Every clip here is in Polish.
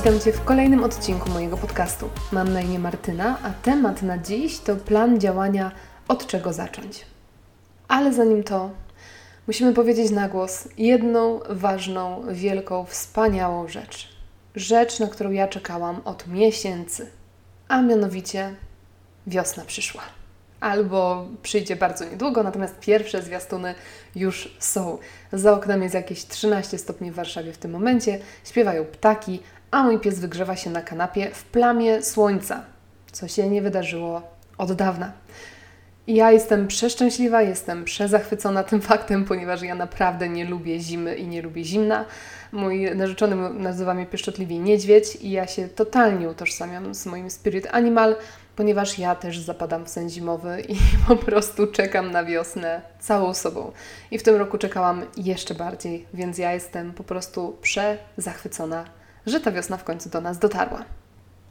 Witam Cię w kolejnym odcinku mojego podcastu. Mam na imię Martyna, a temat na dziś to plan działania od czego zacząć. Ale zanim to, musimy powiedzieć na głos jedną ważną, wielką, wspaniałą rzecz. Rzecz, na którą ja czekałam od miesięcy, a mianowicie wiosna przyszła albo przyjdzie bardzo niedługo, natomiast pierwsze zwiastuny już są. Za oknem jest jakieś 13 stopni w Warszawie w tym momencie, śpiewają ptaki, a mój pies wygrzewa się na kanapie w plamie słońca, co się nie wydarzyło od dawna. Ja jestem przeszczęśliwa, jestem przezachwycona tym faktem, ponieważ ja naprawdę nie lubię zimy i nie lubię zimna. Mój narzeczony nazywa mnie pieszczotliwie niedźwiedź i ja się totalnie utożsamiam z moim spirit animal, ponieważ ja też zapadam w sen zimowy i po prostu czekam na wiosnę całą sobą. I w tym roku czekałam jeszcze bardziej, więc ja jestem po prostu przezachwycona, że ta wiosna w końcu do nas dotarła.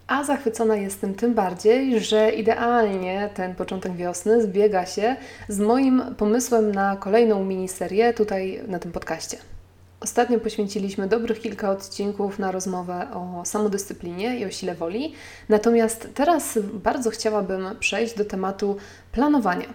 A zachwycona jestem tym bardziej, że idealnie ten początek wiosny zbiega się z moim pomysłem na kolejną miniserię tutaj na tym podcaście. Ostatnio poświęciliśmy dobrych kilka odcinków na rozmowę o samodyscyplinie i o sile woli, natomiast teraz bardzo chciałabym przejść do tematu planowania.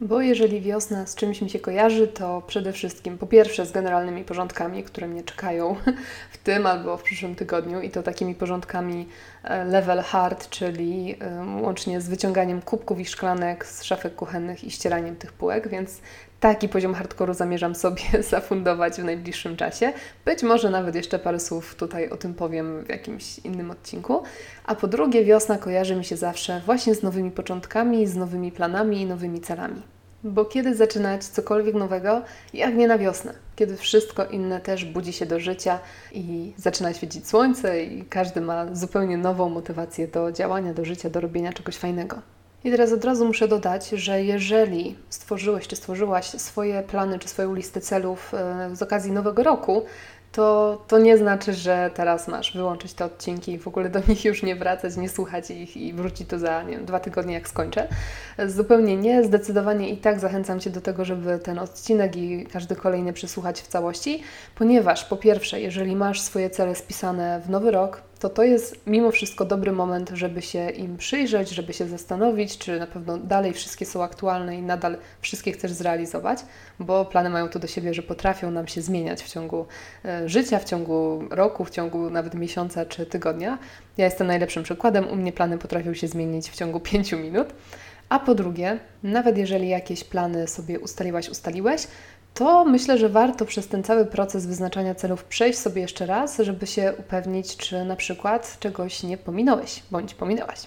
Bo jeżeli wiosna z czymś mi się kojarzy, to przede wszystkim po pierwsze z generalnymi porządkami, które mnie czekają w tym albo w przyszłym tygodniu, i to takimi porządkami e, level hard, czyli łącznie z wyciąganiem kubków i szklanek z szafek kuchennych i ścieraniem tych półek, więc taki poziom hardkoru zamierzam sobie zafundować w najbliższym czasie. Być może nawet jeszcze parę słów tutaj o tym powiem w jakimś innym odcinku. A po drugie, wiosna kojarzy mi się zawsze właśnie z nowymi początkami, z nowymi planami i nowymi celami. Bo kiedy zaczynać cokolwiek nowego, jak nie na wiosnę, kiedy wszystko inne też budzi się do życia i zaczyna świecić słońce i każdy ma zupełnie nową motywację do działania, do życia, do robienia czegoś fajnego. I teraz od razu muszę dodać, że jeżeli stworzyłeś czy stworzyłaś swoje plany czy swoją listę celów e, z okazji nowego roku, to, to nie znaczy, że teraz masz wyłączyć te odcinki i w ogóle do nich już nie wracać, nie słuchać ich i wrócić to za wiem, dwa tygodnie, jak skończę. Zupełnie nie. Zdecydowanie i tak zachęcam Cię do tego, żeby ten odcinek i każdy kolejny przesłuchać w całości, ponieważ po pierwsze, jeżeli masz swoje cele spisane w nowy rok, to to jest mimo wszystko dobry moment, żeby się im przyjrzeć, żeby się zastanowić, czy na pewno dalej wszystkie są aktualne i nadal wszystkie chcesz zrealizować, bo plany mają to do siebie, że potrafią nam się zmieniać w ciągu e, życia, w ciągu roku, w ciągu nawet miesiąca czy tygodnia. Ja jestem najlepszym przykładem, u mnie plany potrafią się zmienić w ciągu pięciu minut. A po drugie, nawet jeżeli jakieś plany sobie ustaliłaś, ustaliłeś, to myślę, że warto przez ten cały proces wyznaczania celów przejść sobie jeszcze raz, żeby się upewnić, czy na przykład czegoś nie pominąłeś bądź pominęłaś.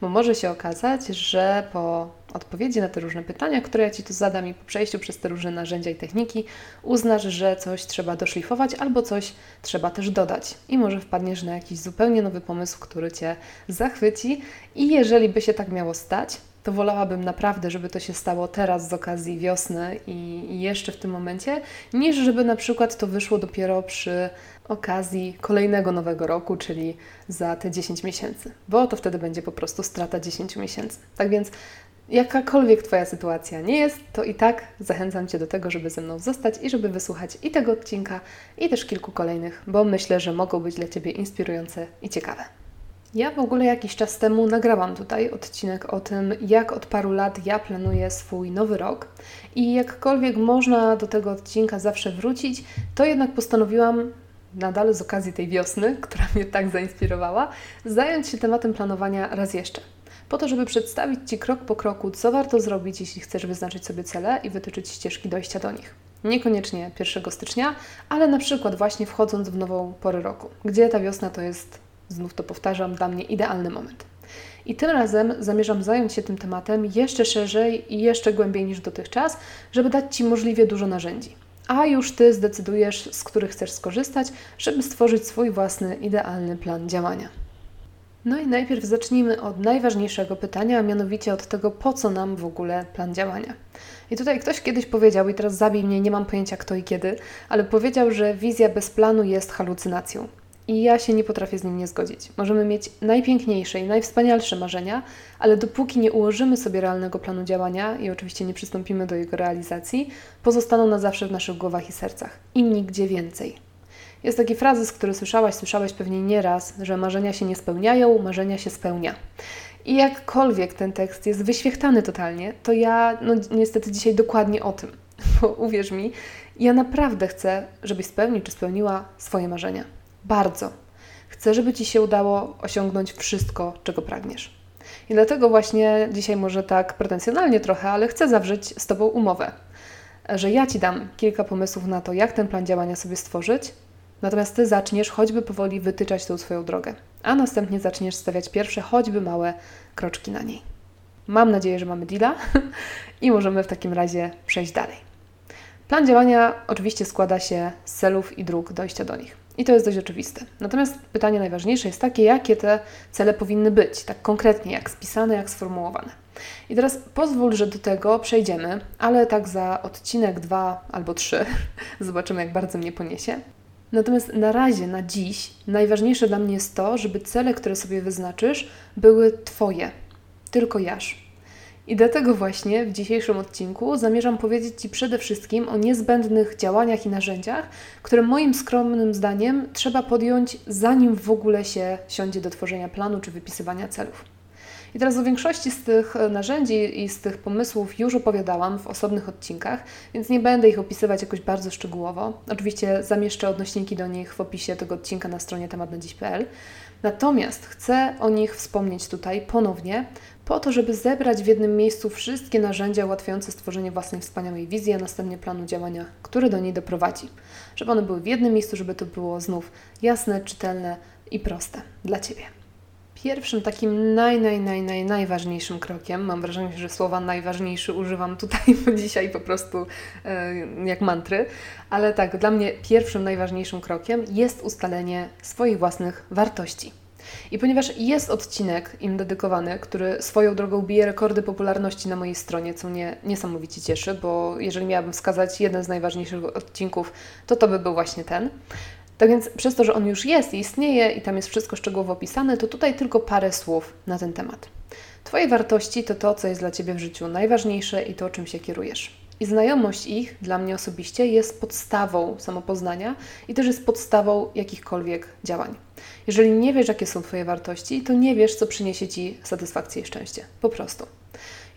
Bo może się okazać, że po odpowiedzi na te różne pytania, które ja Ci tu zadam i po przejściu przez te różne narzędzia i techniki, uznasz, że coś trzeba doszlifować albo coś trzeba też dodać. I może wpadniesz na jakiś zupełnie nowy pomysł, który Cię zachwyci. I jeżeli by się tak miało stać, to wolałabym naprawdę, żeby to się stało teraz z okazji wiosny i, jeszcze w tym momencie, niż żeby na przykład to wyszło dopiero przy okazji kolejnego nowego roku, czyli za te 10 miesięcy, bo to wtedy będzie po prostu strata 10 miesięcy. Tak więc jakakolwiek Twoja sytuacja nie jest, to i tak zachęcam Cię do tego, żeby ze mną zostać i żeby wysłuchać i tego odcinka, i też kilku kolejnych, bo myślę, że mogą być dla Ciebie inspirujące i ciekawe. Ja w ogóle jakiś czas temu nagrałam tutaj odcinek o tym, jak od paru lat ja planuję swój nowy rok. I jakkolwiek można do tego odcinka zawsze wrócić, to jednak postanowiłam nadal z okazji tej wiosny, która mnie tak zainspirowała, zająć się tematem planowania raz jeszcze. Po to, żeby przedstawić Ci krok po kroku, co warto zrobić, jeśli chcesz wyznaczyć sobie cele i wytyczyć ścieżki dojścia do nich. Niekoniecznie 1 stycznia, ale na przykład właśnie wchodząc w nową porę roku, gdzie ta wiosna to jest znów to powtarzam, dla mnie idealny moment. I tym razem zamierzam zająć się tym tematem jeszcze szerzej i jeszcze głębiej niż dotychczas, żeby dać Ci możliwie dużo narzędzi. A już Ty zdecydujesz, z których chcesz skorzystać, żeby stworzyć swój własny, idealny plan działania. No i najpierw zacznijmy od najważniejszego pytania, a mianowicie od tego, po co nam w ogóle plan działania. I tutaj ktoś kiedyś powiedział, i teraz zabij mnie, nie mam pojęcia kto i kiedy, ale powiedział, że wizja bez planu jest halucynacją. I ja się nie potrafię z nim nie zgodzić. Możemy mieć najpiękniejsze i najwspanialsze marzenia, ale dopóki nie ułożymy sobie realnego planu działania i oczywiście nie przystąpimy do jego realizacji, pozostaną na zawsze w naszych głowach i sercach i nigdzie więcej. Jest taki frazes, który słyszałaś, słyszałeś pewnie nieraz, że marzenia się nie spełniają, marzenia się spełnia. I jakkolwiek ten tekst jest wyświechtany totalnie, to ja no, niestety dzisiaj dokładnie o tym. Bo uwierz mi, ja naprawdę chcę, żebyś spełnił czy spełniła swoje marzenia. Bardzo. Chcę, żeby Ci się udało osiągnąć wszystko, czego pragniesz. I dlatego właśnie dzisiaj może tak pretensjonalnie trochę, ale chcę zawrzeć z Tobą umowę, że ja Ci dam kilka pomysłów na to, jak ten plan działania sobie stworzyć, natomiast Ty zaczniesz choćby powoli wytyczać tą swoją drogę, a następnie zaczniesz stawiać pierwsze, choćby małe kroczki na niej. Mam nadzieję, że mamy deala i możemy w takim razie przejść dalej. Plan działania oczywiście składa się z celów i dróg dojścia do nich. I to jest dość oczywiste. Natomiast pytanie najważniejsze jest takie, jakie te cele powinny być, tak konkretnie, jak spisane, jak sformułowane. I teraz pozwól, że do tego przejdziemy, ale tak za odcinek dwa albo trzy. Zobaczymy, jak bardzo mnie poniesie. Natomiast na razie, na dziś, najważniejsze dla mnie jest to, żeby cele, które sobie wyznaczysz, były Twoje, tylko jasz. I dlatego właśnie w dzisiejszym odcinku zamierzam powiedzieć Ci przede wszystkim o niezbędnych działaniach i narzędziach, które moim skromnym zdaniem trzeba podjąć, zanim w ogóle się siądzie do tworzenia planu czy wypisywania celów. I teraz o większości z tych narzędzi i z tych pomysłów już opowiadałam w osobnych odcinkach, więc nie będę ich opisywać jakoś bardzo szczegółowo. Oczywiście zamieszczę odnośniki do nich w opisie tego odcinka na stronie tematnadziś.pl. Natomiast chcę o nich wspomnieć tutaj ponownie, po to, żeby zebrać w jednym miejscu wszystkie narzędzia ułatwiające stworzenie własnej wspaniałej wizji, a następnie planu działania, który do niej doprowadzi. Żeby one były w jednym miejscu, żeby to było znów jasne, czytelne i proste dla Ciebie. Pierwszym takim naj, naj, naj, naj, najważniejszym krokiem, mam wrażenie, że słowa najważniejszy używam tutaj dzisiaj po prostu e, jak mantry, ale tak, dla mnie pierwszym najważniejszym krokiem jest ustalenie swoich własnych wartości. I ponieważ jest odcinek im dedykowany, który swoją drogą bije rekordy popularności na mojej stronie, co mnie niesamowicie cieszy, bo jeżeli miałabym wskazać jeden z najważniejszych odcinków, to to by był właśnie ten. Tak więc przez to, że on już jest i istnieje i tam jest wszystko szczegółowo opisane, to tutaj tylko parę słów na ten temat. Twoje wartości to to, co jest dla Ciebie w życiu najważniejsze i to, czym się kierujesz. I znajomość ich dla mnie osobiście jest podstawą samopoznania i też jest podstawą jakichkolwiek działań. Jeżeli nie wiesz, jakie są Twoje wartości, to nie wiesz, co przyniesie Ci satysfakcję i szczęście. Po prostu.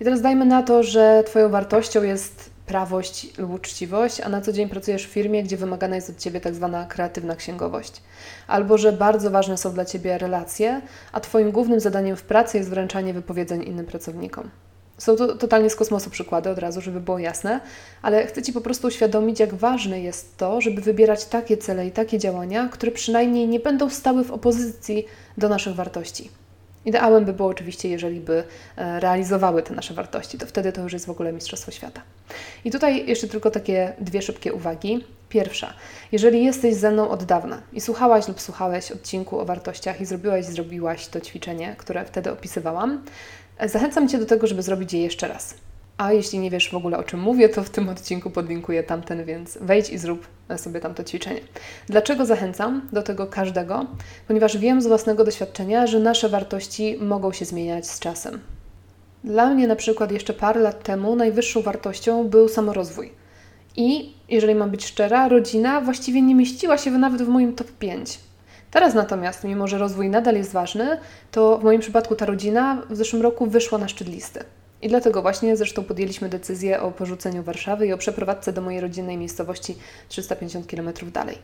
I teraz dajmy na to, że Twoją wartością jest prawość lub uczciwość, a na co dzień pracujesz w firmie, gdzie wymagana jest od Ciebie tak zwana kreatywna księgowość. Albo że bardzo ważne są dla Ciebie relacje, a Twoim głównym zadaniem w pracy jest wręczanie wypowiedzeń innym pracownikom. Są to totalnie z kosmosu przykłady, od razu, żeby było jasne, ale chcę Ci po prostu uświadomić, jak ważne jest to, żeby wybierać takie cele i takie działania, które przynajmniej nie będą stały w opozycji do naszych wartości. Ideałem by było oczywiście, jeżeli by e, realizowały te nasze wartości, to wtedy to już jest w ogóle Mistrzostwo Świata. I tutaj jeszcze tylko takie dwie szybkie uwagi. Pierwsza, jeżeli jesteś ze mną od dawna i słuchałaś lub słuchałeś odcinku o wartościach i zrobiłaś, zrobiłaś to ćwiczenie, które wtedy opisywałam, Zachęcam Cię do tego, żeby zrobić je jeszcze raz. A jeśli nie wiesz w ogóle o czym mówię, to w tym odcinku podlinkuję tamten, więc wejdź i zrób sobie tamto ćwiczenie. Dlaczego zachęcam do tego każdego? Ponieważ wiem z własnego doświadczenia, że nasze wartości mogą się zmieniać z czasem. Dla mnie na przykład jeszcze parę lat temu najwyższą wartością był samorozwój. I jeżeli mam być szczera, rodzina właściwie nie mieściła się nawet w moim top 5. Teraz natomiast, mimo że rozwój nadal jest ważny, to w moim przypadku ta rodzina w zeszłym roku wyszła na szczyt listy. I dlatego właśnie zresztą podjęliśmy decyzję o porzuceniu Warszawy i o przeprowadzce do mojej rodzinnej miejscowości 350 km dalej.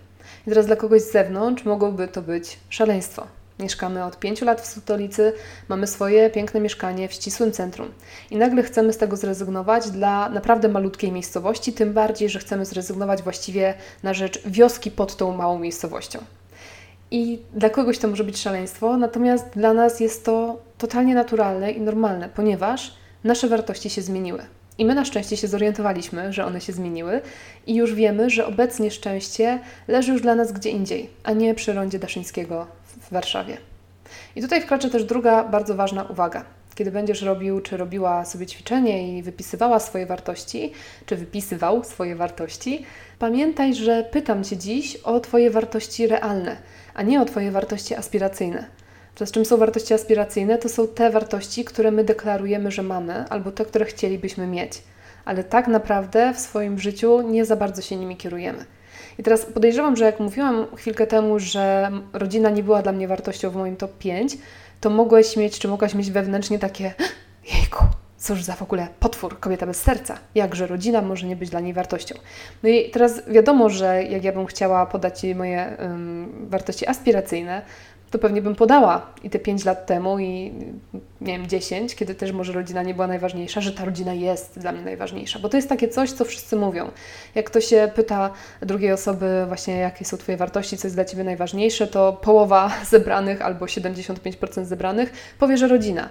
I teraz dla kogoś z zewnątrz mogłoby to być szaleństwo. Mieszkamy od pięciu lat w stolicy, mamy swoje piękne mieszkanie w ścisłym centrum. I nagle chcemy z tego zrezygnować dla naprawdę malutkiej miejscowości, tym bardziej, że chcemy zrezygnować właściwie na rzecz wioski pod tą małą miejscowością. I dla kogoś to może być szaleństwo, natomiast dla nas jest to totalnie naturalne i normalne, ponieważ nasze wartości się zmieniły. I my na szczęście się zorientowaliśmy, że one się zmieniły i już wiemy, że obecnie szczęście leży już dla nas gdzie indziej, a nie przy rondzie Daszyńskiego w Warszawie. I tutaj wkracza też druga bardzo ważna uwaga. Kiedy będziesz robił czy robiła sobie ćwiczenie i wypisywała swoje wartości, czy wypisywał swoje wartości, pamiętaj, że pytam Cię dziś o Twoje wartości realne – a nie o Twoje wartości aspiracyjne. To z czym są wartości aspiracyjne? To są te wartości, które my deklarujemy, że mamy, albo te, które chcielibyśmy mieć, ale tak naprawdę w swoim życiu nie za bardzo się nimi kierujemy. I teraz podejrzewam, że jak mówiłam chwilkę temu, że rodzina nie była dla mnie wartością w moim top 5, to mogłeś mieć, czy mogłaś mieć wewnętrznie takie jejku, cóż za w ogóle potwór, kobieta bez serca. Jakże rodzina może nie być dla niej wartością. No i teraz wiadomo, że jak ja bym chciała podać Ci moje wartości aspiracyjne, to pewnie bym podała i te 5 lat temu i nie wiem, 10, kiedy też może rodzina nie była najważniejsza, że ta rodzina jest dla mnie najważniejsza, bo to jest takie coś, co wszyscy mówią. Jak ktoś się pyta drugiej osoby właśnie, jakie są Twoje wartości, co jest dla Ciebie najważniejsze, to połowa zebranych albo 75% zebranych powie, że rodzina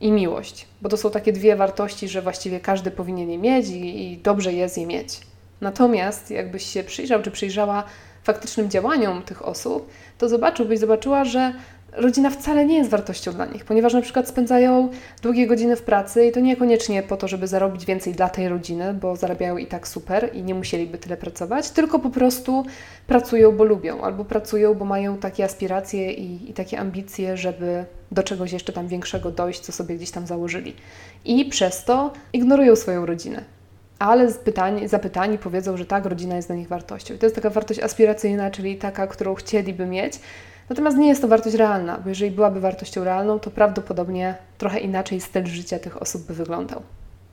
i miłość, bo to są takie dwie wartości, że właściwie każdy powinien je mieć i, i dobrze jest je mieć. Natomiast jakbyś się przyjrzał czy przyjrzała faktycznym działaniom tych osób, to zobaczyłbyś, zobaczyła, że rodzina wcale nie jest wartością dla nich, ponieważ na przykład spędzają długie godziny w pracy i to niekoniecznie po to, żeby zarobić więcej dla tej rodziny, bo zarabiają i tak super i nie musieliby tyle pracować, tylko po prostu pracują, bo lubią, albo pracują, bo mają takie aspiracje i, i takie ambicje, żeby do czegoś jeszcze tam większego dojść, co sobie gdzieś tam założyli. I przez to ignorują swoją rodzinę ale pytań, zapytani powiedzą, że tak, rodzina jest dla nich wartością. I to jest taka wartość aspiracyjna, czyli taka, którą chcieliby mieć. Natomiast nie jest to wartość realna, bo jeżeli byłaby wartością realną, to prawdopodobnie trochę inaczej styl życia tych osób by wyglądał.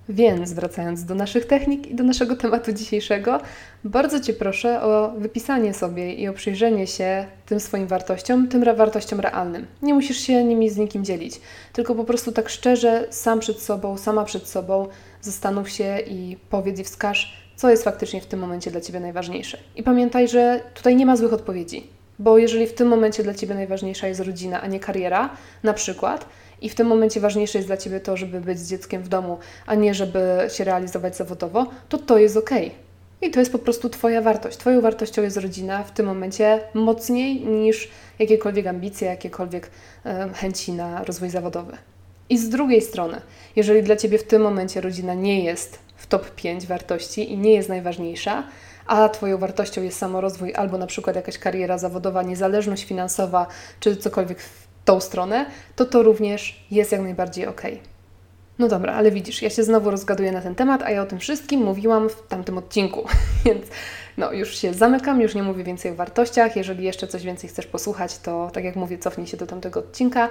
Więc wracając do naszych technik i do naszego tematu dzisiejszego, bardzo Cię proszę o wypisanie sobie i o przyjrzenie się tym swoim wartościom, tym wartościom realnym. Nie musisz się nimi z nikim dzielić, tylko po prostu tak szczerze, sam przed sobą, sama przed sobą, zastanów się i powiedz i wskaż, co jest faktycznie w tym momencie dla Ciebie najważniejsze. I pamiętaj, że tutaj nie ma złych odpowiedzi, bo jeżeli w tym momencie dla Ciebie najważniejsza jest rodzina, a nie kariera, na przykład, i w tym momencie ważniejsze jest dla Ciebie to, żeby być z dzieckiem w domu, a nie żeby się realizować zawodowo, to to jest ok. I to jest po prostu Twoja wartość. Twoją wartością jest rodzina w tym momencie mocniej niż jakiekolwiek ambicje, jakiekolwiek e, chęci na rozwój zawodowy. I z drugiej strony, jeżeli dla Ciebie w tym momencie rodzina nie jest w top 5 wartości i nie jest najważniejsza, a Twoją wartością jest samorozwój albo na przykład jakaś kariera zawodowa, niezależność finansowa czy cokolwiek w tą stronę, to to również jest jak najbardziej ok. No dobra, ale widzisz, ja się znowu rozgaduję na ten temat, a ja o tym wszystkim mówiłam w tamtym odcinku, więc no już się zamykam, już nie mówię więcej o wartościach. Jeżeli jeszcze coś więcej chcesz posłuchać, to tak jak mówię, cofnij się do tamtego odcinka.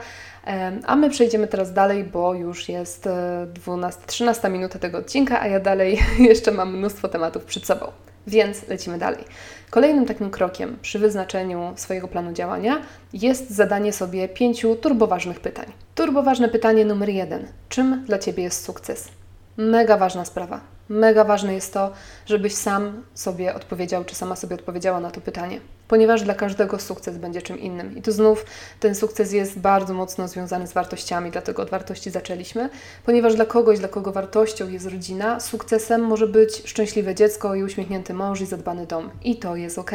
A my przejdziemy teraz dalej, bo już jest 12, e, 13 minuta tego odcinka, a ja dalej jeszcze mam mnóstwo tematów przed sobą. Więc lecimy dalej. Kolejnym takim krokiem przy wyznaczeniu swojego planu działania jest zadanie sobie pięciu turboważnych pytań. Turboważne pytanie numer jeden: czym dla Ciebie jest sukces? Mega ważna sprawa. Mega ważne jest to, żebyś sam sobie odpowiedział, czy sama sobie odpowiedziała na to pytanie, ponieważ dla każdego sukces będzie czym innym. I tu znów ten sukces jest bardzo mocno związany z wartościami, dlatego od wartości zaczęliśmy, ponieważ dla kogoś, dla kogo wartością jest rodzina, sukcesem może być szczęśliwe dziecko i uśmiechnięty mąż i zadbany dom. I to jest ok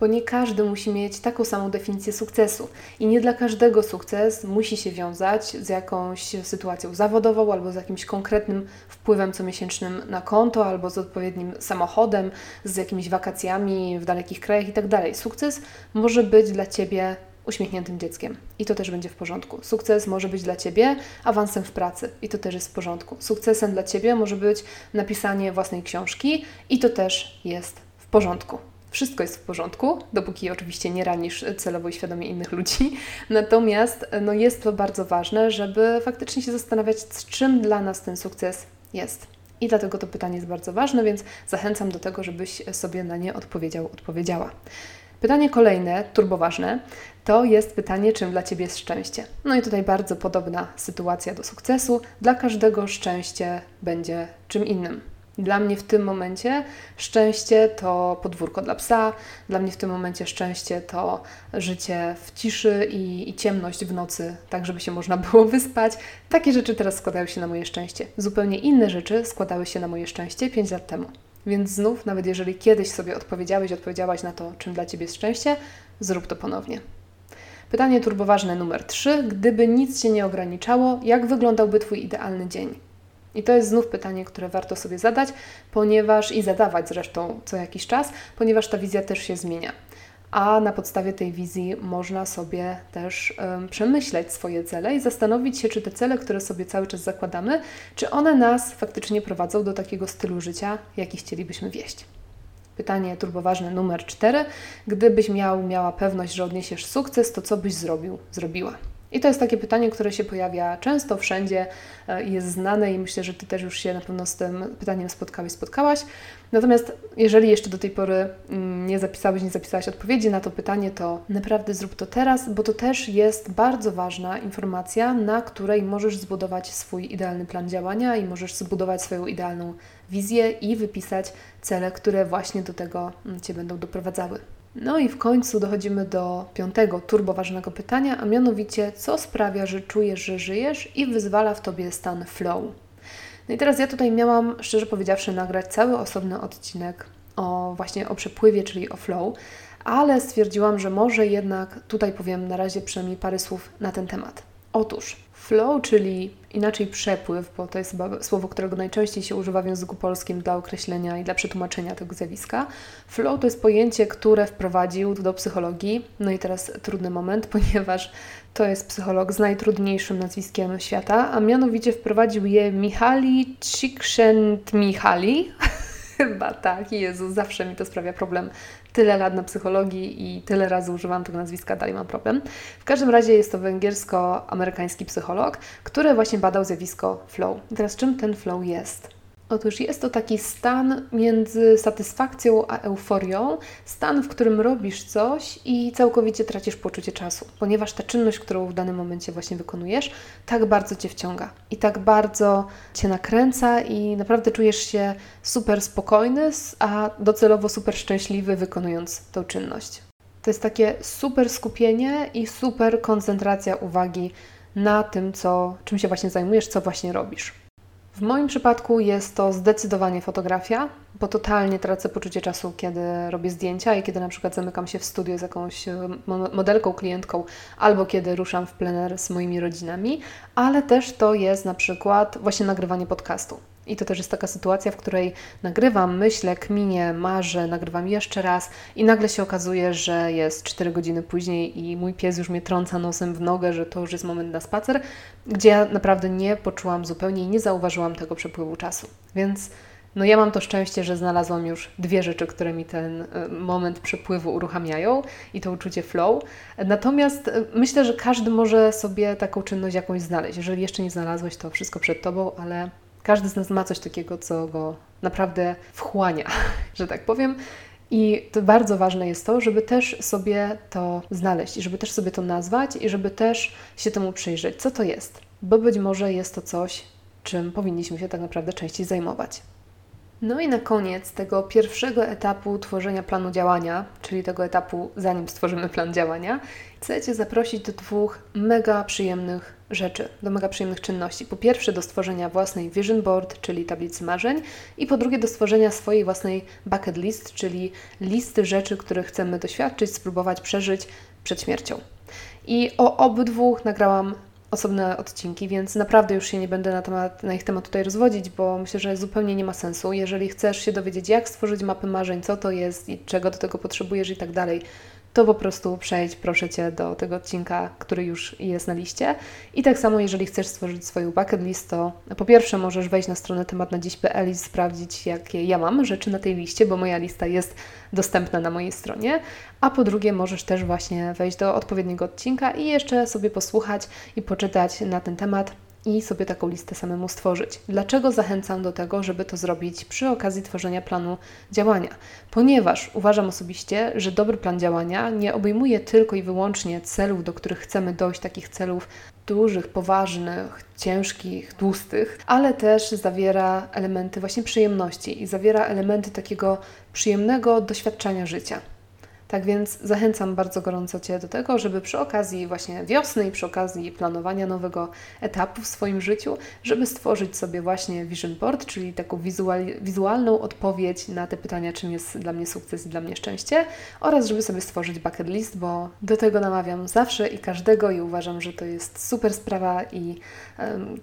bo nie każdy musi mieć taką samą definicję sukcesu i nie dla każdego sukces musi się wiązać z jakąś sytuacją zawodową albo z jakimś konkretnym wpływem comiesięcznym na konto albo z odpowiednim samochodem, z jakimiś wakacjami w dalekich krajach itd. Sukces może być dla Ciebie uśmiechniętym dzieckiem i to też będzie w porządku. Sukces może być dla Ciebie awansem w pracy i to też jest w porządku. Sukcesem dla Ciebie może być napisanie własnej książki i to też jest w porządku wszystko jest w porządku, dopóki oczywiście nie ranisz celowo i świadomie innych ludzi. Natomiast no, jest to bardzo ważne, żeby faktycznie się zastanawiać, z czym dla nas ten sukces jest. I dlatego to pytanie jest bardzo ważne, więc zachęcam do tego, żebyś sobie na nie odpowiedział, odpowiedziała. Pytanie kolejne, turboważne, to jest pytanie, czym dla Ciebie jest szczęście. No i tutaj bardzo podobna sytuacja do sukcesu. Dla każdego szczęście będzie czym innym. Dla mnie w tym momencie szczęście to podwórko dla psa, dla mnie w tym momencie szczęście to życie w ciszy i, i, ciemność w nocy, tak żeby się można było wyspać. Takie rzeczy teraz składają się na moje szczęście. Zupełnie inne rzeczy składały się na moje szczęście 5 lat temu. Więc znów, nawet jeżeli kiedyś sobie odpowiedziałeś, odpowiedziałaś na to, czym dla Ciebie jest szczęście, zrób to ponownie. Pytanie turboważne numer 3. Gdyby nic się nie ograniczało, jak wyglądałby Twój idealny dzień? I to jest znów pytanie, które warto sobie zadać, ponieważ i zadawać zresztą co jakiś czas, ponieważ ta wizja też się zmienia. A na podstawie tej wizji można sobie też um, przemyśleć swoje cele i zastanowić się, czy te cele, które sobie cały czas zakładamy, czy one nas faktycznie prowadzą do takiego stylu życia, jaki chcielibyśmy wieść. Pytanie turboważne numer 4. Gdybyś miał, miała pewność, że odniesiesz sukces, to co byś zrobił, zrobiła? I to jest takie pytanie, które się pojawia często, wszędzie e, jest znane i myślę, że Ty też już się na pewno z tym pytaniem spotkałeś, spotkałaś. Natomiast jeżeli jeszcze do tej pory mm, nie zapisałeś, nie zapisałaś odpowiedzi na to pytanie, to naprawdę zrób to teraz, bo to też jest bardzo ważna informacja, na której możesz zbudować swój idealny plan działania i możesz zbudować swoją idealną wizję i wypisać cele, które właśnie do tego mm, Cię będą doprowadzały. No i w końcu dochodzimy do piątego turboważnego pytania, a mianowicie co sprawia, że czujesz, że żyjesz i wyzwala w Tobie stan flow. No i teraz ja tutaj miałam, szczerze powiedziawszy, nagrać cały osobny odcinek o właśnie o przepływie, czyli o flow, ale stwierdziłam, że może jednak tutaj powiem na razie przynajmniej parę słów na ten temat. Otóż flow, czyli inaczej przepływ, bo to jest słowo, którego najczęściej się używa w języku polskim dla określenia i dla przetłumaczenia tego zjawiska. Flow to jest pojęcie, które wprowadził do psychologii. No i teraz trudny moment, ponieważ to jest psycholog z najtrudniejszym nazwiskiem świata, a mianowicie wprowadził je Michali Csikszentmihalyi. Chyba tak, Jezu, zawsze mi to sprawia problem. Tyle lat na psychologii i tyle razy używam tego nazwiska, dalej mam problem. W każdym razie jest to węgiersko-amerykański psycholog, który właśnie badał zjawisko flow. I teraz czym ten flow jest? Otóż jest to taki stan między satysfakcją a euforią, stan, w którym robisz coś i całkowicie tracisz poczucie czasu, ponieważ ta czynność, którą w danym momencie właśnie wykonujesz, tak bardzo Cię wciąga i tak bardzo Cię nakręca i naprawdę czujesz się super spokojny, a docelowo super szczęśliwy wykonując tą czynność. To jest takie super skupienie i super koncentracja uwagi na tym, co, czym się właśnie zajmujesz, co właśnie robisz. W moim przypadku jest to zdecydowanie fotografia, bo totalnie tracę poczucie czasu, kiedy robię zdjęcia i kiedy na przykład zamykam się w studio z jakąś e, modelką, klientką, albo kiedy ruszam w plener z moimi rodzinami, ale też to jest na przykład właśnie nagrywanie podcastu. I to też jest taka sytuacja, w której nagrywam, myślę, kminie, marzę, nagrywam jeszcze raz i nagle się okazuje, że jest 4 godziny później i mój pies już mnie trąca nosem w nogę, że to już jest moment na spacer, gdzie ja naprawdę nie poczułam zupełnie i nie zauważyłam tego przepływu czasu. Więc no ja mam to szczęście, że znalazłam już dwie rzeczy, które mi ten e, moment przepływu uruchamiają i to uczucie flow. Natomiast e, myślę, że każdy może sobie taką czynność jakąś znaleźć. Jeżeli jeszcze nie znalazłeś, to wszystko przed Tobą, ale każdy z nas ma coś takiego, co go naprawdę wchłania, że tak powiem. I to bardzo ważne jest to, żeby też sobie to znaleźć i żeby też sobie to nazwać i żeby też się temu przyjrzeć, co to jest. Bo być może jest to coś, czym powinniśmy się tak naprawdę częściej zajmować. No i na koniec tego pierwszego etapu tworzenia planu działania, czyli tego etapu zanim stworzymy plan działania, chcę Cię zaprosić do dwóch mega przyjemnych rzeczy, do mega przyjemnych czynności. Po pierwsze do stworzenia własnej vision board, czyli tablicy marzeń i po drugie do stworzenia swojej własnej bucket list, czyli listy rzeczy, które chcemy doświadczyć, spróbować przeżyć przed śmiercią. I o obydwu nagrałam osobne odcinki, więc naprawdę już się nie będę na, temat, na ich temat tutaj rozwodzić, bo myślę, że zupełnie nie ma sensu. Jeżeli chcesz się dowiedzieć, jak stworzyć mapy marzeń, co to jest i czego do tego potrzebujesz i tak dalej, to po prostu przejdź, proszę Cię, do tego odcinka, który już jest na liście. I tak samo, jeżeli chcesz stworzyć swoją bucket list, to po pierwsze możesz wejść na stronę temat na dziś.pl i sprawdzić, jakie ja mam rzeczy na tej liście, bo moja lista jest dostępna na mojej stronie. A po drugie, możesz też właśnie wejść do odpowiedniego odcinka i jeszcze sobie posłuchać i poczytać na ten temat i sobie taką listę samemu stworzyć. Dlaczego zachęcam do tego, żeby to zrobić przy okazji tworzenia planu działania? Ponieważ uważam osobiście, że dobry plan działania nie obejmuje tylko i wyłącznie celów, do których chcemy dojść, takich celów dużych, poważnych, ciężkich, tłustych, ale też zawiera elementy właśnie przyjemności i zawiera elementy takiego przyjemnego doświadczenia życia. Tak więc zachęcam bardzo gorąco Cię do tego, żeby przy okazji właśnie wiosny i przy okazji planowania nowego etapu w swoim życiu, żeby stworzyć sobie właśnie vision board, czyli taką wizual, wizualną odpowiedź na te pytania, czym jest dla mnie sukces i dla mnie szczęście, oraz żeby sobie stworzyć bucket list, bo do tego namawiam zawsze i każdego i uważam, że to jest super sprawa i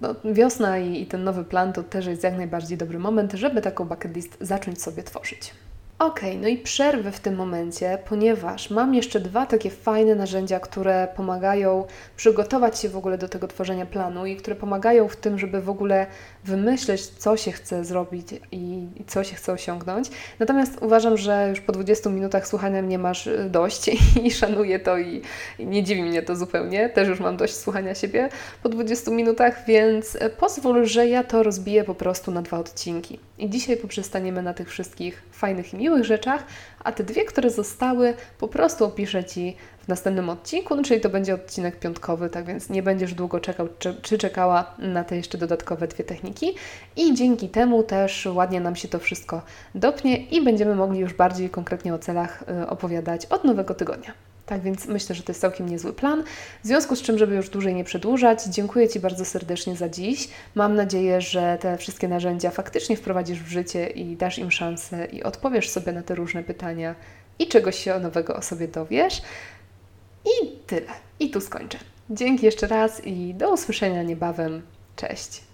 no, wiosna i, i ten nowy plan to też jest jak najbardziej dobry moment, żeby taką bucket list zacząć sobie tworzyć. Ok, no i przerwę w tym momencie, ponieważ mam jeszcze dwa takie fajne narzędzia, które pomagają przygotować się w ogóle do tego tworzenia planu i które pomagają w tym, żeby w ogóle wymyśleć, co się chce zrobić i, co się chce osiągnąć. Natomiast uważam, że już po 20 minutach słuchania mnie masz y, dość i szanuję to i, i nie dziwi mnie to zupełnie. Też już mam dość słuchania siebie po 20 minutach, więc y, pozwól, że ja to rozbiję po prostu na dwa odcinki. I dzisiaj poprzestaniemy na tych wszystkich fajnych i miłych rzeczach, a te dwie, które zostały, po prostu opiszę Ci w następnym odcinku, no czyli to będzie odcinek piątkowy, tak więc nie będziesz długo czekał czy, czy czekała na te jeszcze dodatkowe dwie techniki i dzięki temu też ładnie nam się to wszystko dopnie i będziemy mogli już bardziej konkretnie o celach y, opowiadać od nowego tygodnia. Tak więc myślę, że to jest całkiem niezły plan. W związku z czym, żeby już dłużej nie przedłużać, dziękuję Ci bardzo serdecznie za dziś. Mam nadzieję, że te wszystkie narzędzia faktycznie wprowadzisz w życie i dasz im szansę i odpowiesz sobie na te różne pytania i czegoś się nowego o sobie dowiesz. I tyle. I tu skończę. Dzięki jeszcze raz i do usłyszenia niebawem. Cześć.